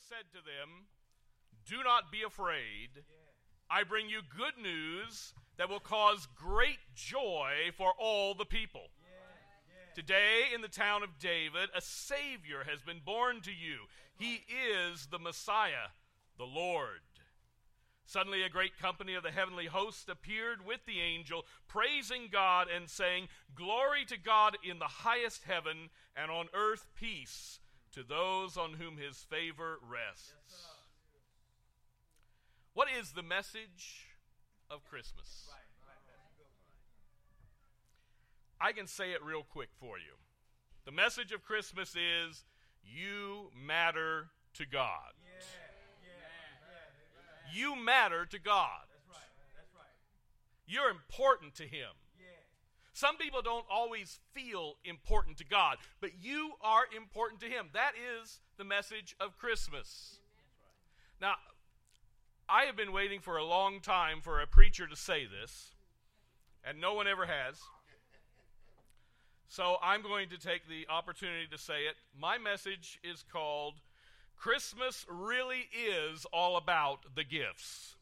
said to them, Do not be afraid. I bring you good news that will cause great joy for all the people. Today, in the town of David, a Savior has been born to you. He is the Messiah, the Lord. Suddenly, a great company of the heavenly host appeared with the angel, praising God and saying, Glory to God in the highest heaven, and on earth peace to those on whom his favor rests. What is the message of Christmas? I can say it real quick for you. The message of Christmas is you matter to God. You matter to God. You're important to Him. Some people don't always feel important to God, but you are important to Him. That is the message of Christmas. Now, I have been waiting for a long time for a preacher to say this, and no one ever has. So I'm going to take the opportunity to say it. My message is called Christmas Really Is All About the Gifts.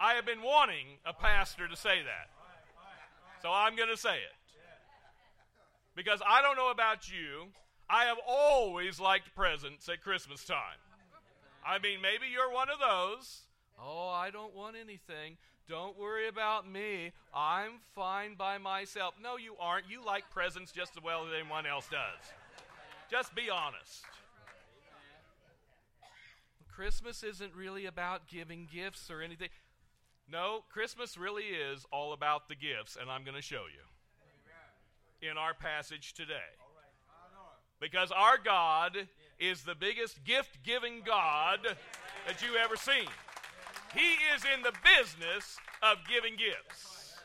I have been wanting a pastor to say that. So I'm going to say it. Because I don't know about you, I have always liked presents at Christmas time. I mean, maybe you're one of those. Oh, I don't want anything. Don't worry about me. I'm fine by myself. No, you aren't. You like presents just as well as anyone else does. Just be honest. Christmas isn't really about giving gifts or anything. No, Christmas really is all about the gifts, and I'm going to show you in our passage today. Because our God is the biggest gift giving God that you ever seen. He is in the business of giving gifts.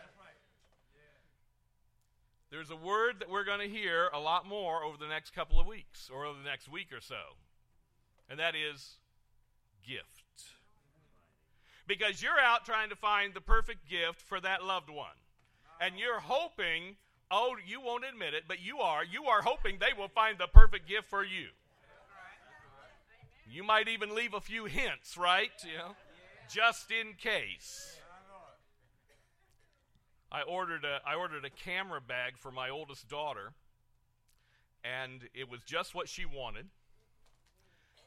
There's a word that we're going to hear a lot more over the next couple of weeks or over the next week or so, and that is gift. Because you're out trying to find the perfect gift for that loved one. And you're hoping, oh, you won't admit it, but you are, you are hoping they will find the perfect gift for you. You might even leave a few hints, right? You know, just in case. I ordered a I ordered a camera bag for my oldest daughter, and it was just what she wanted.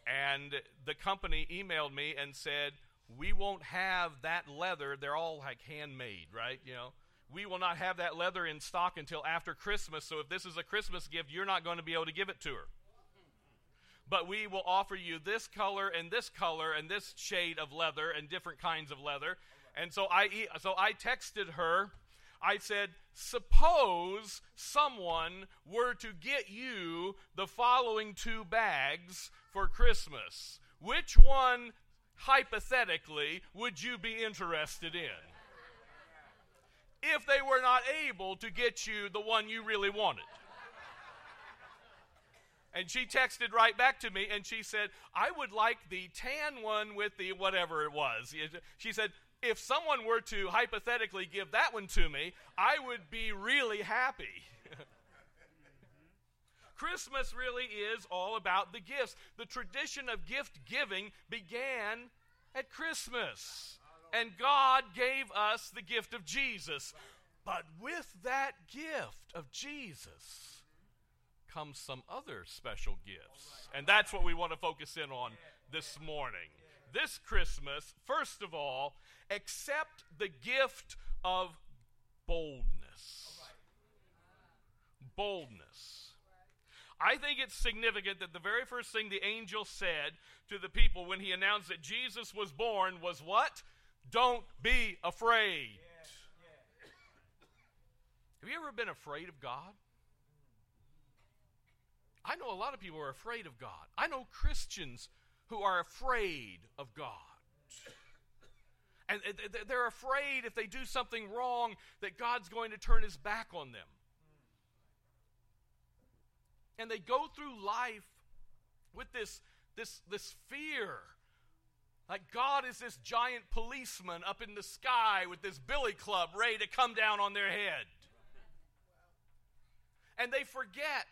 And the company emailed me and said, "We won't have that leather. They're all like handmade, right? You know, we will not have that leather in stock until after Christmas. So if this is a Christmas gift, you're not going to be able to give it to her." but we will offer you this color and this color and this shade of leather and different kinds of leather. And so I so I texted her. I said, suppose someone were to get you the following two bags for Christmas. Which one hypothetically would you be interested in? If they were not able to get you the one you really wanted. And she texted right back to me and she said, I would like the tan one with the whatever it was. She said, if someone were to hypothetically give that one to me, I would be really happy. Christmas really is all about the gifts. The tradition of gift giving began at Christmas. And God gave us the gift of Jesus. But with that gift of Jesus, comes some other special gifts. And that's what we want to focus in on this morning. This Christmas, first of all, accept the gift of boldness. Boldness. I think it's significant that the very first thing the angel said to the people when he announced that Jesus was born was what? Don't be afraid. Have you ever been afraid of God? I know a lot of people are afraid of God. I know Christians who are afraid of God. And they're afraid if they do something wrong that God's going to turn his back on them. And they go through life with this, this, this fear. Like God is this giant policeman up in the sky with this billy club ready to come down on their head. And they forget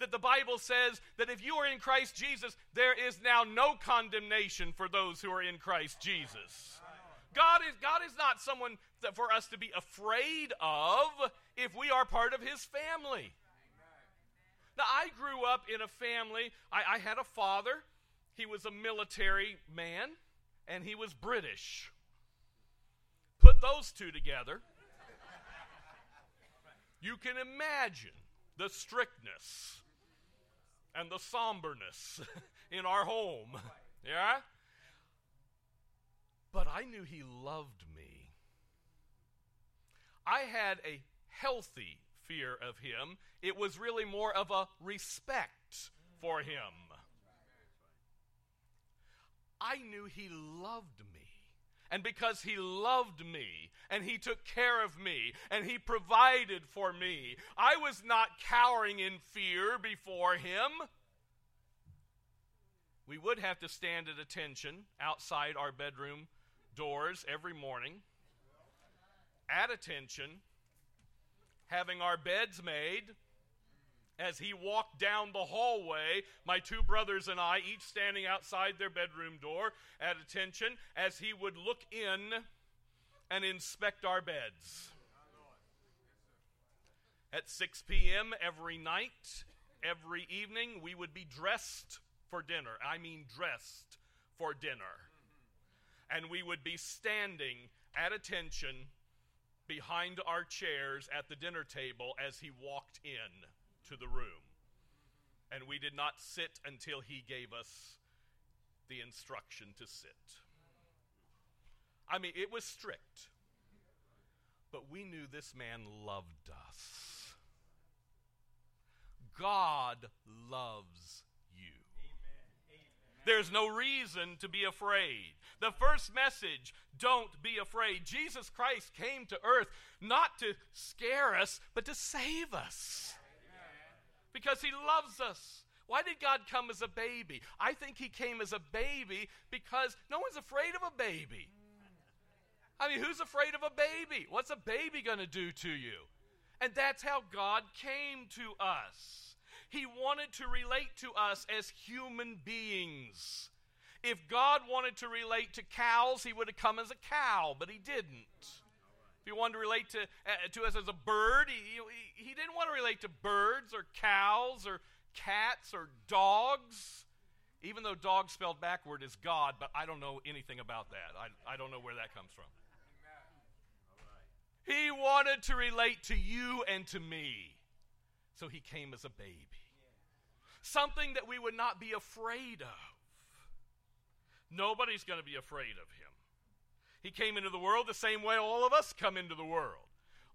that the Bible says that if you are in Christ Jesus, there is now no condemnation for those who are in Christ Jesus. God is, God is not someone that for us to be afraid of if we are part of His family. Now, I grew up in a family, I, I had a father, he was a military man, and he was British. Put those two together. You can imagine the strictness and the somberness in our home. Yeah? But I knew he loved me. I had a healthy fear of him. It was really more of a respect for him. I knew he loved me. And because he loved me and he took care of me and he provided for me, I was not cowering in fear before him. We would have to stand at attention outside our bedroom doors every morning, at attention, having our beds made, as he walked down the hallway, my two brothers and I, each standing outside their bedroom door at attention, as he would look in and inspect our beds. At 6 p.m. every night, every evening, we would be dressed for dinner. I mean, dressed for dinner. And we would be standing at attention behind our chairs at the dinner table as he walked in to the room. And we did not sit until he gave us the instruction to sit. I mean, it was strict. But we knew this man loved us. God loves. There's no reason to be afraid. The first message, don't be afraid. Jesus Christ came to earth not to scare us, but to save us because He loves us. Why did God come as a baby? I think He came as a baby because no one's afraid of a baby. I mean, who's afraid of a baby? What's a baby going to do to you? And that's how God came to us. He wanted to relate to us as human beings. If God wanted to relate to cows, He would have come as a cow, but He didn't. If he wanted to relate to, uh, to us as a bird, he, he, he didn't want to relate to birds or cows or cats or dogs. Even though dog spelled backward is God, but I don't know anything about that. I, I don't know where that comes from. He wanted to relate to you and to me. So he came as a baby. Something that we would not be afraid of. Nobody's going to be afraid of him. He came into the world the same way all of us come into the world.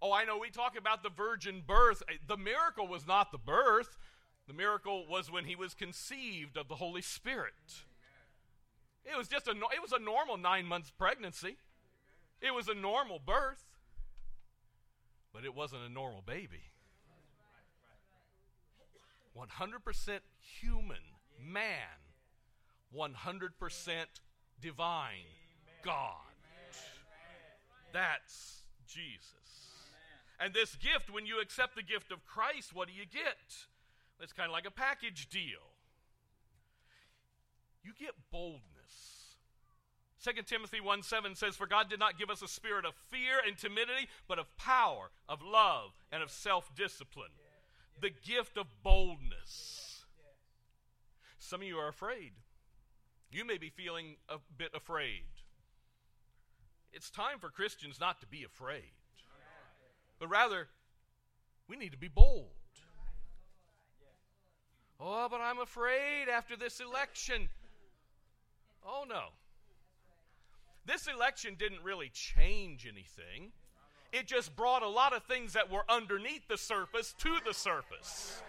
Oh, I know we talk about the virgin birth. Eh, the miracle was not the birth, the miracle was when he was conceived of the Holy Spirit. It was just a it was a normal 9 months pregnancy. It was a normal birth. But it wasn't a normal baby. 100% human, man, 100% divine, God. That's Jesus. And this gift, when you accept the gift of Christ, what do you get? It's kind of like a package deal. You get boldness. 2 Timothy 1 7 says, For God did not give us a spirit of fear and timidity, but of power, of love, and of self discipline. The gift of boldness. Some of you are afraid. You may be feeling a bit afraid. It's time for Christians not to be afraid, but rather, we need to be bold. Oh, but I'm afraid after this election. Oh, no. This election didn't really change anything. It just brought a lot of things that were underneath the surface to the surface.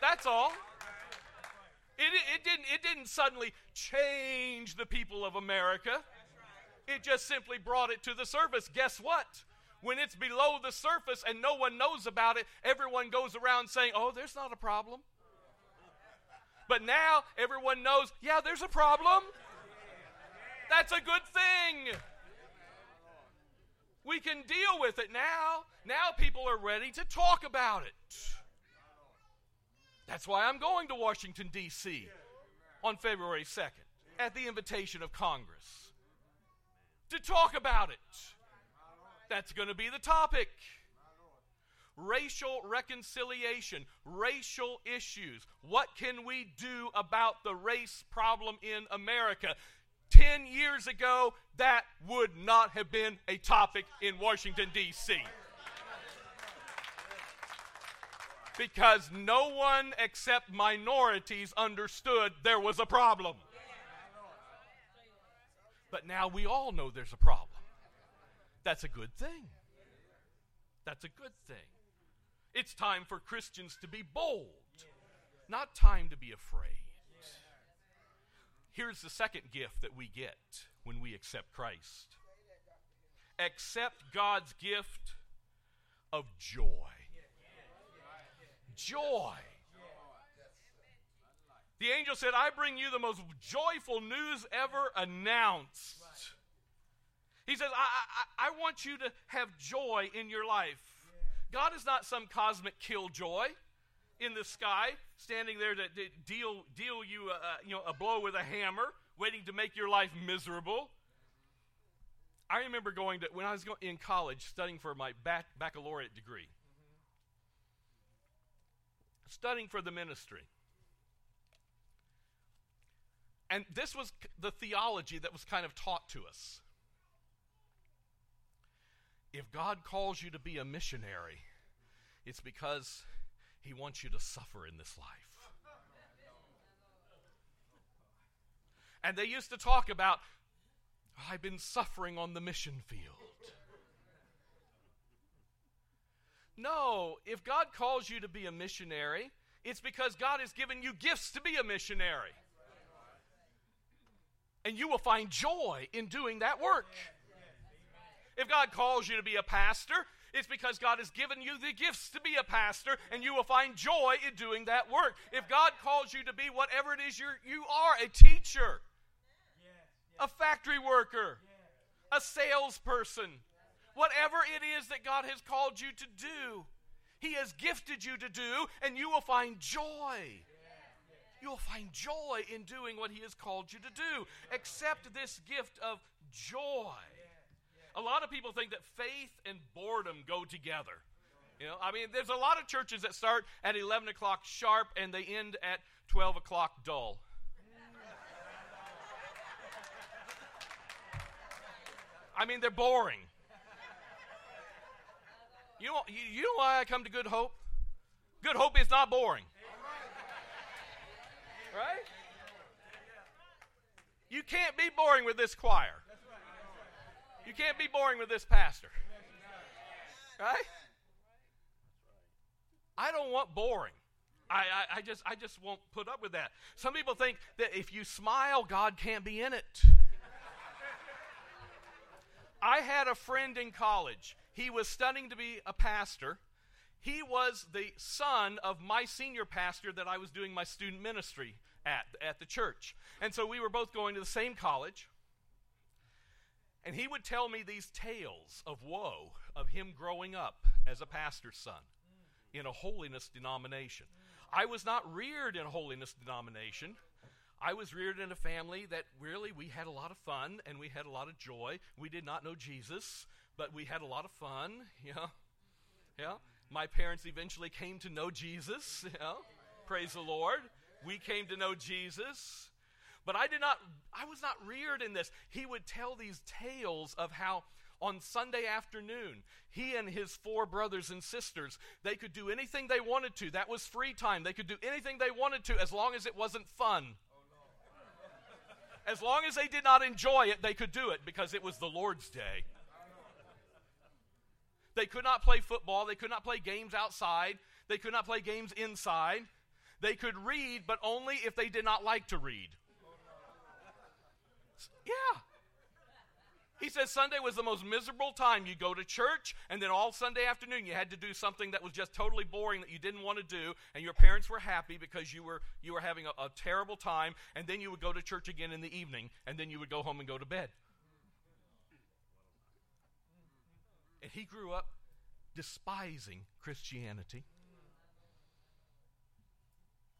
That's all. It, it, didn't, it didn't suddenly change the people of America, it just simply brought it to the surface. Guess what? When it's below the surface and no one knows about it, everyone goes around saying, Oh, there's not a problem. But now everyone knows, yeah, there's a problem. That's a good thing. We can deal with it now. Now people are ready to talk about it. That's why I'm going to Washington, D.C. on February 2nd at the invitation of Congress to talk about it. That's going to be the topic. Racial reconciliation, racial issues. What can we do about the race problem in America? 10 years ago, that would not have been a topic in Washington, D.C. Because no one except minorities understood there was a problem. But now we all know there's a problem. That's a good thing. That's a good thing. It's time for Christians to be bold, not time to be afraid. Here's the second gift that we get when we accept Christ accept God's gift of joy. Joy. The angel said, I bring you the most joyful news ever announced. He says, I, I, I want you to have joy in your life. God is not some cosmic killjoy in the sky, standing there to, to deal, deal you, a, you know, a blow with a hammer, waiting to make your life miserable. I remember going to, when I was in college, studying for my bac- baccalaureate degree, studying for the ministry. And this was the theology that was kind of taught to us. If God calls you to be a missionary, it's because He wants you to suffer in this life. And they used to talk about, I've been suffering on the mission field. No, if God calls you to be a missionary, it's because God has given you gifts to be a missionary. And you will find joy in doing that work. If God calls you to be a pastor, it's because God has given you the gifts to be a pastor, and you will find joy in doing that work. If God calls you to be whatever it is you're, you are a teacher, a factory worker, a salesperson, whatever it is that God has called you to do, He has gifted you to do, and you will find joy. You'll find joy in doing what He has called you to do. Accept this gift of joy. A lot of people think that faith and boredom go together. You know, I mean, there's a lot of churches that start at 11 o'clock sharp and they end at 12 o'clock dull. I mean, they're boring. You know, you know why I come to Good Hope? Good Hope is not boring. Right? You can't be boring with this choir. You can't be boring with this pastor. Right? I don't want boring. I, I, I, just I just won't put up with that. Some people think that if you smile, God can't be in it. I had a friend in college. He was studying to be a pastor. He was the son of my senior pastor that I was doing my student ministry at at the church. And so we were both going to the same college. And he would tell me these tales of woe of him growing up as a pastor's son in a holiness denomination. I was not reared in a holiness denomination. I was reared in a family that really we had a lot of fun and we had a lot of joy. We did not know Jesus, but we had a lot of fun. Yeah. Yeah. My parents eventually came to know Jesus. Yeah. Praise the Lord. We came to know Jesus. But I did not, I was not reared in this. He would tell these tales of how on Sunday afternoon, he and his four brothers and sisters, they could do anything they wanted to. That was free time. They could do anything they wanted to as long as it wasn't fun. As long as they did not enjoy it, they could do it because it was the Lord's day. They could not play football. They could not play games outside. They could not play games inside. They could read, but only if they did not like to read. Yeah. He says Sunday was the most miserable time. You go to church, and then all Sunday afternoon you had to do something that was just totally boring that you didn't want to do, and your parents were happy because you were you were having a, a terrible time, and then you would go to church again in the evening, and then you would go home and go to bed. And he grew up despising Christianity.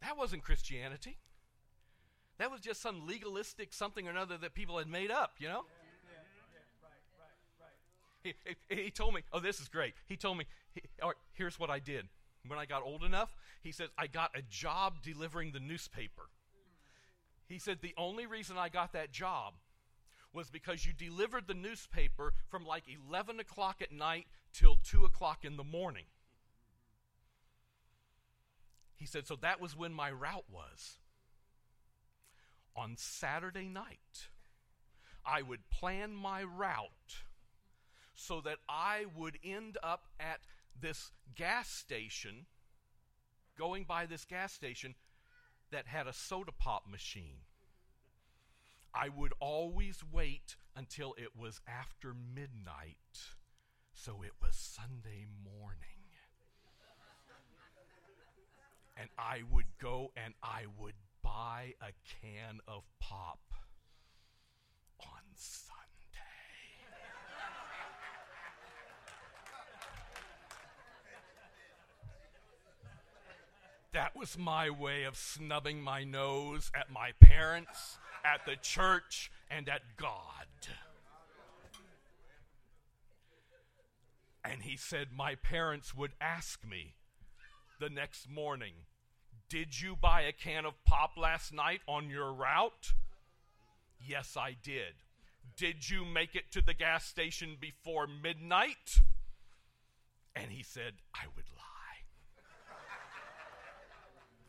That wasn't Christianity. That was just some legalistic something or another that people had made up, you know? He, he, he told me, oh, this is great. He told me, he, here's what I did. When I got old enough, he says, I got a job delivering the newspaper. He said, the only reason I got that job was because you delivered the newspaper from like 11 o'clock at night till 2 o'clock in the morning. He said, so that was when my route was. On Saturday night, I would plan my route so that I would end up at this gas station, going by this gas station that had a soda pop machine. I would always wait until it was after midnight, so it was Sunday morning. And I would go and I would buy a can of pop on Sunday. That was my way of snubbing my nose at my parents, at the church, and at God. And he said, My parents would ask me the next morning, Did you buy a can of pop last night on your route? Yes, I did. Did you make it to the gas station before midnight? And he said, I would lie.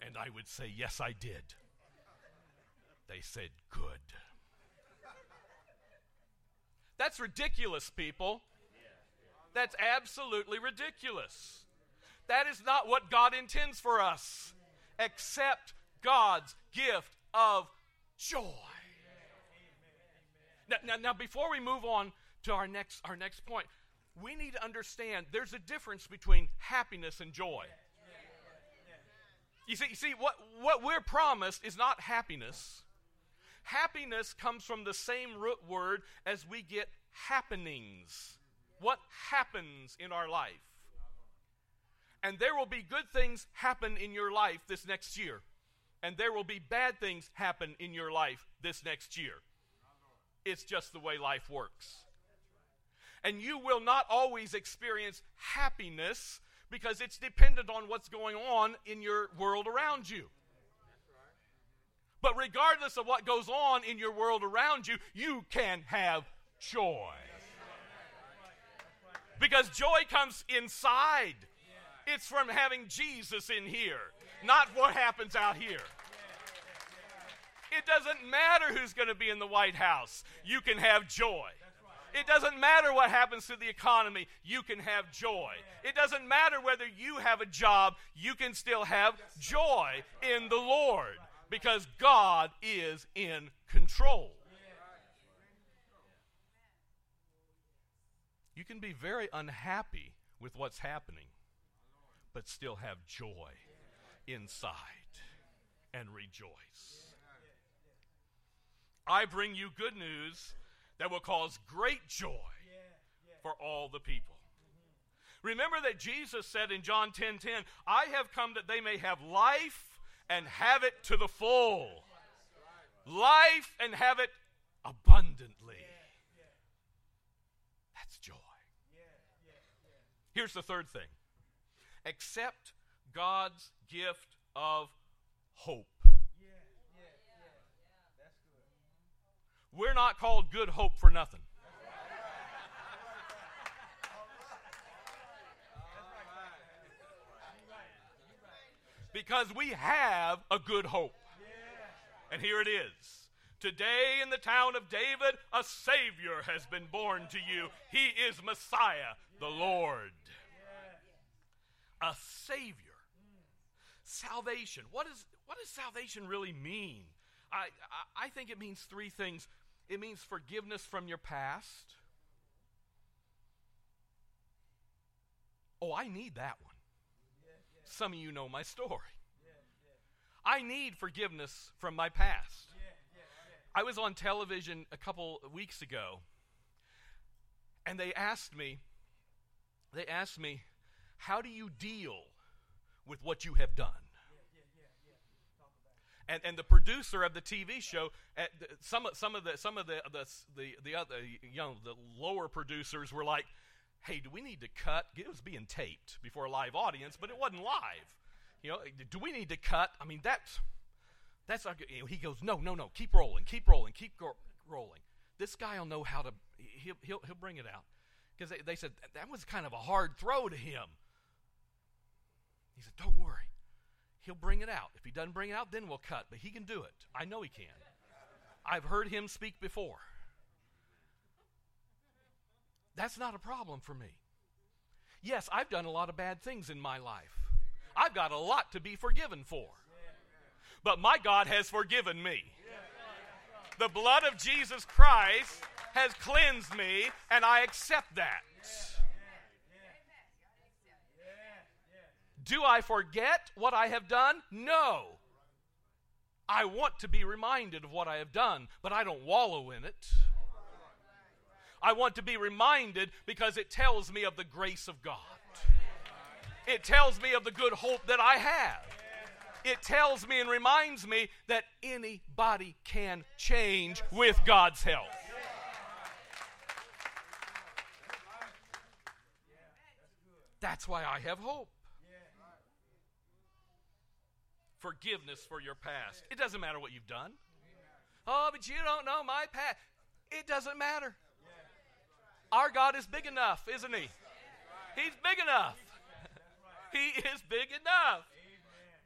And I would say, Yes, I did. They said, Good. That's ridiculous, people. That's absolutely ridiculous. That is not what God intends for us, except God's gift of joy. Now, now, now, before we move on to our next, our next point, we need to understand there's a difference between happiness and joy. You see, you see what, what we're promised is not happiness. Happiness comes from the same root word as we get happenings. What happens in our life? And there will be good things happen in your life this next year. And there will be bad things happen in your life this next year. It's just the way life works. And you will not always experience happiness because it's dependent on what's going on in your world around you. But regardless of what goes on in your world around you, you can have joy. Because joy comes inside. It's from having Jesus in here, not what happens out here. It doesn't matter who's going to be in the White House, you can have joy. It doesn't matter what happens to the economy, you can have joy. It doesn't matter whether you have a job, you can still have joy in the Lord because God is in control. You can be very unhappy with what's happening, but still have joy inside and rejoice. I bring you good news that will cause great joy for all the people. Remember that Jesus said in John 10 10, I have come that they may have life and have it to the full. Life and have it abundantly. That's joy. Here's the third thing accept God's gift of hope. We're not called good hope for nothing. Because we have a good hope. And here it is. Today in the town of David, a Savior has been born to you. He is Messiah, the Lord. A Savior. Salvation. What, is, what does salvation really mean? I, I, I think it means three things it means forgiveness from your past. Oh, I need that one. Some of you know my story. I need forgiveness from my past. I was on television a couple weeks ago, and they asked me, they asked me, how do you deal with what you have done? and, and the producer of the TV show, uh, some some of the some of the the the, the other you know the lower producers were like, "Hey, do we need to cut?" It was being taped before a live audience, but it wasn't live. You know, do we need to cut? I mean, that's that's. You know, he goes, "No, no, no, keep rolling, keep rolling, keep go- rolling." This guy will know how to. He'll he'll, he'll bring it out because they, they said that was kind of a hard throw to him. He said, "Don't worry." he'll bring it out. If he doesn't bring it out, then we'll cut. But he can do it. I know he can. I've heard him speak before. That's not a problem for me. Yes, I've done a lot of bad things in my life. I've got a lot to be forgiven for. But my God has forgiven me. The blood of Jesus Christ has cleansed me, and I accept that. Do I forget what I have done? No. I want to be reminded of what I have done, but I don't wallow in it. I want to be reminded because it tells me of the grace of God. It tells me of the good hope that I have. It tells me and reminds me that anybody can change with God's help. That's why I have hope forgiveness for your past. It doesn't matter what you've done. Oh, but you don't know my past. It doesn't matter. Our God is big enough, isn't He? He's big enough. He is big enough.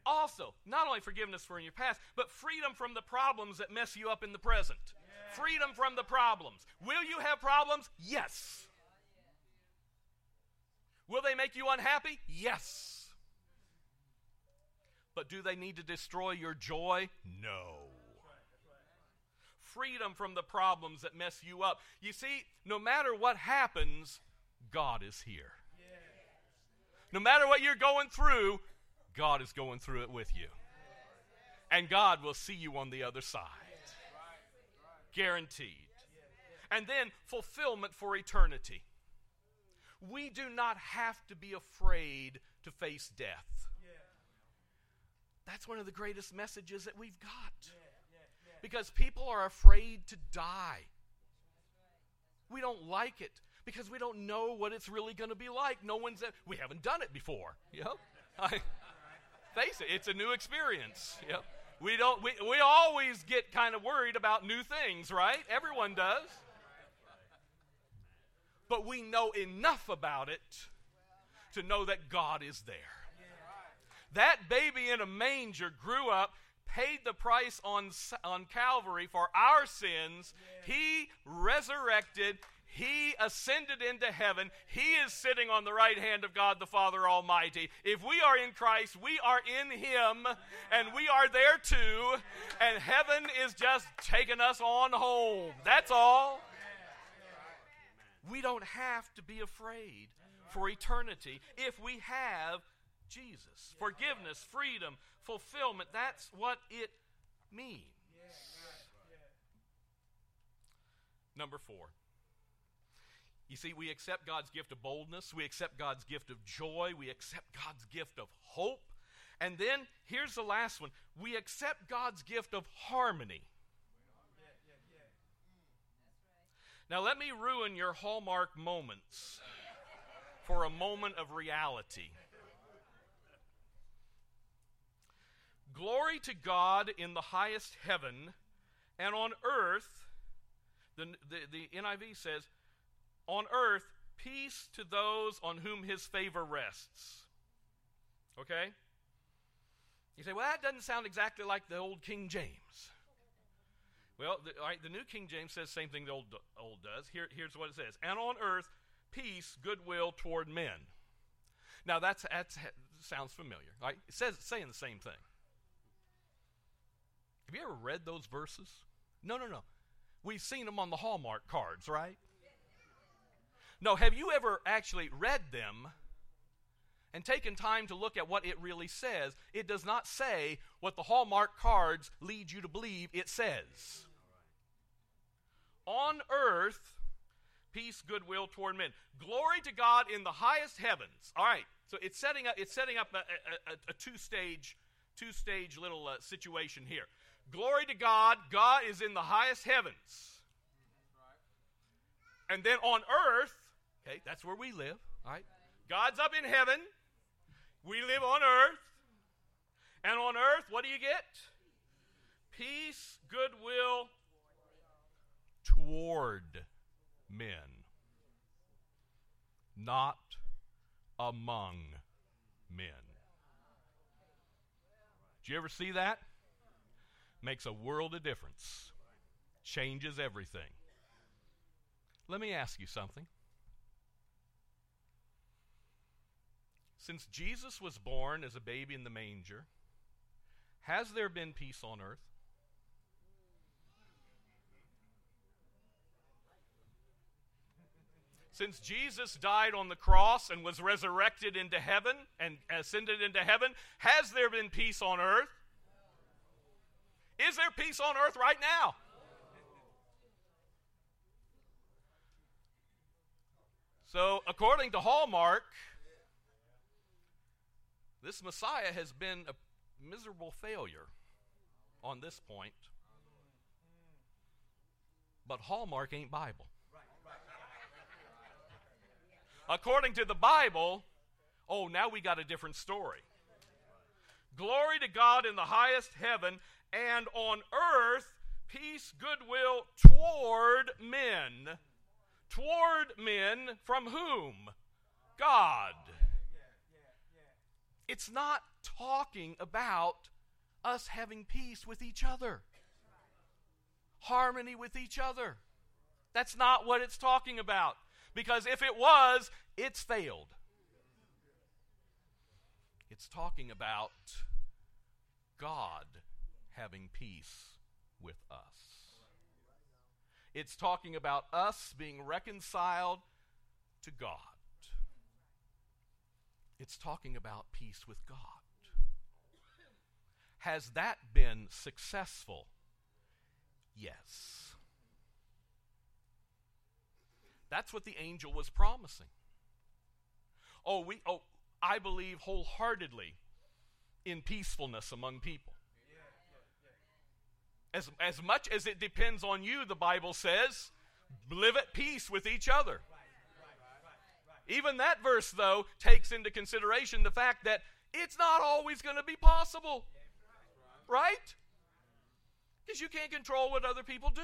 Also, not only forgiveness for your past, but freedom from the problems that mess you up in the present. Freedom from the problems. Will you have problems? Yes. Will they make you unhappy? Yes. But do they need to destroy your joy? No. Freedom from the problems that mess you up. You see, no matter what happens, God is here. No matter what you're going through, God is going through it with you. And God will see you on the other side. Guaranteed. And then fulfillment for eternity. We do not have to be afraid to face death. That's one of the greatest messages that we've got. Because people are afraid to die. We don't like it because we don't know what it's really going to be like. No one's uh, we haven't done it before. Yep. I, face it, it's a new experience. Yep. We don't. We, we always get kind of worried about new things, right? Everyone does. But we know enough about it to know that God is there. That baby in a manger grew up, paid the price on, on Calvary for our sins. He resurrected. He ascended into heaven. He is sitting on the right hand of God the Father Almighty. If we are in Christ, we are in Him, and we are there too. And heaven is just taking us on home. That's all. We don't have to be afraid for eternity if we have Jesus. Forgiveness, freedom, fulfillment. That's what it means. Number four. You see, we accept God's gift of boldness, we accept God's gift of joy, we accept God's gift of hope. And then here's the last one we accept God's gift of harmony. Now, let me ruin your hallmark moments for a moment of reality. Glory to God in the highest heaven, and on earth, the, the, the NIV says, on earth, peace to those on whom his favor rests. Okay? You say, well, that doesn't sound exactly like the old King James. Well, the, right, the New King James says the same thing the old, old does. Here, here's what it says And on earth, peace, goodwill toward men. Now, that's, that's sounds familiar. Right? It says saying the same thing. Have you ever read those verses? No, no, no. We've seen them on the Hallmark cards, right? No, have you ever actually read them and taken time to look at what it really says? It does not say what the Hallmark cards lead you to believe it says. On earth, peace, goodwill toward men. Glory to God in the highest heavens. All right, so it's setting up, it's setting up a, a, a two stage two stage little uh, situation here. Glory to God, God is in the highest heavens. And then on earth, okay, that's where we live, all right? God's up in heaven. We live on earth. And on earth, what do you get? Peace, goodwill toward men, not among men. Did you ever see that? Makes a world of difference, changes everything. Let me ask you something. Since Jesus was born as a baby in the manger, has there been peace on earth? Since Jesus died on the cross and was resurrected into heaven and ascended into heaven, has there been peace on earth? Is there peace on earth right now? So, according to Hallmark, this Messiah has been a miserable failure on this point. But Hallmark ain't Bible. According to the Bible, oh, now we got a different story. Glory to God in the highest heaven, and on earth, peace, goodwill toward men. Toward men from whom? God. It's not talking about us having peace with each other, harmony with each other. That's not what it's talking about. Because if it was, it's failed. It's talking about God having peace with us. It's talking about us being reconciled to God. It's talking about peace with God. Has that been successful? Yes. That's what the angel was promising. Oh, we oh, I believe wholeheartedly in peacefulness among people. As, as much as it depends on you, the Bible says, live at peace with each other. Even that verse, though, takes into consideration the fact that it's not always going to be possible. Right? Because you can't control what other people do.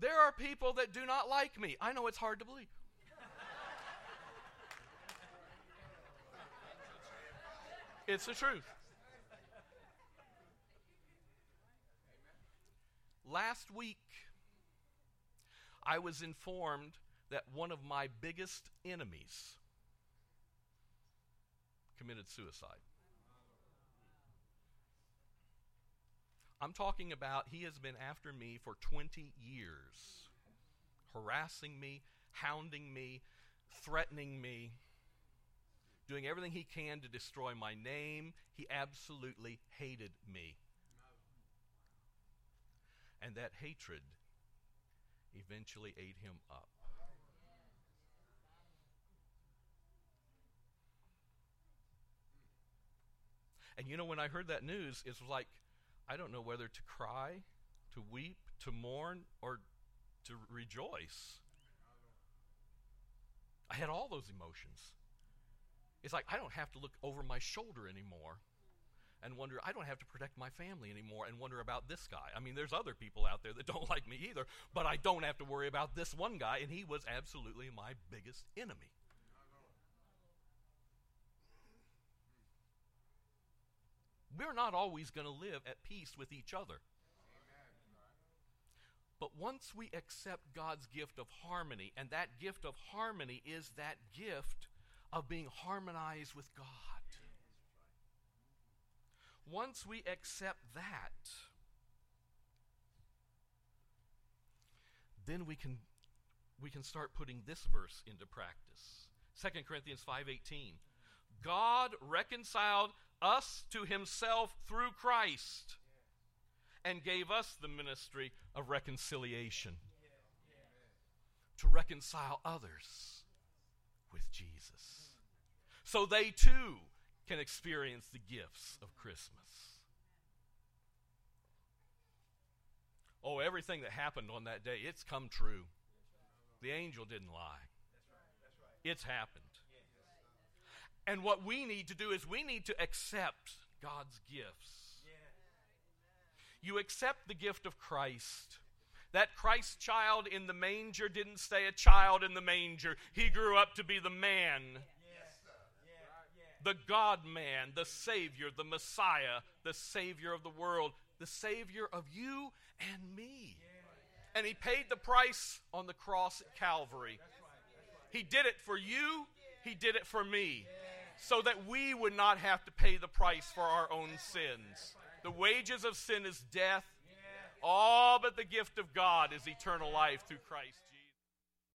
There are people that do not like me. I know it's hard to believe. It's the truth. Last week, I was informed that one of my biggest enemies committed suicide. I'm talking about he has been after me for 20 years, harassing me, hounding me, threatening me, doing everything he can to destroy my name. He absolutely hated me. And that hatred eventually ate him up. And you know, when I heard that news, it was like, I don't know whether to cry, to weep, to mourn, or to rejoice. I had all those emotions. It's like I don't have to look over my shoulder anymore and wonder, I don't have to protect my family anymore and wonder about this guy. I mean, there's other people out there that don't like me either, but I don't have to worry about this one guy, and he was absolutely my biggest enemy. We're not always going to live at peace with each other. But once we accept God's gift of harmony, and that gift of harmony is that gift of being harmonized with God. Once we accept that, then we can we can start putting this verse into practice. 2 Corinthians 5:18. God reconciled us to himself through Christ and gave us the ministry of reconciliation to reconcile others with Jesus. So they too can experience the gifts of Christmas. Oh, everything that happened on that day, it's come true. The angel didn't lie. It's happened. And what we need to do is we need to accept God's gifts. You accept the gift of Christ. That Christ child in the manger didn't stay a child in the manger, he grew up to be the man. The God man, the Savior, the Messiah, the Savior of the world, the Savior of you and me. And he paid the price on the cross at Calvary. He did it for you, he did it for me so that we would not have to pay the price for our own sins. The wages of sin is death. All but the gift of God is eternal life through Christ.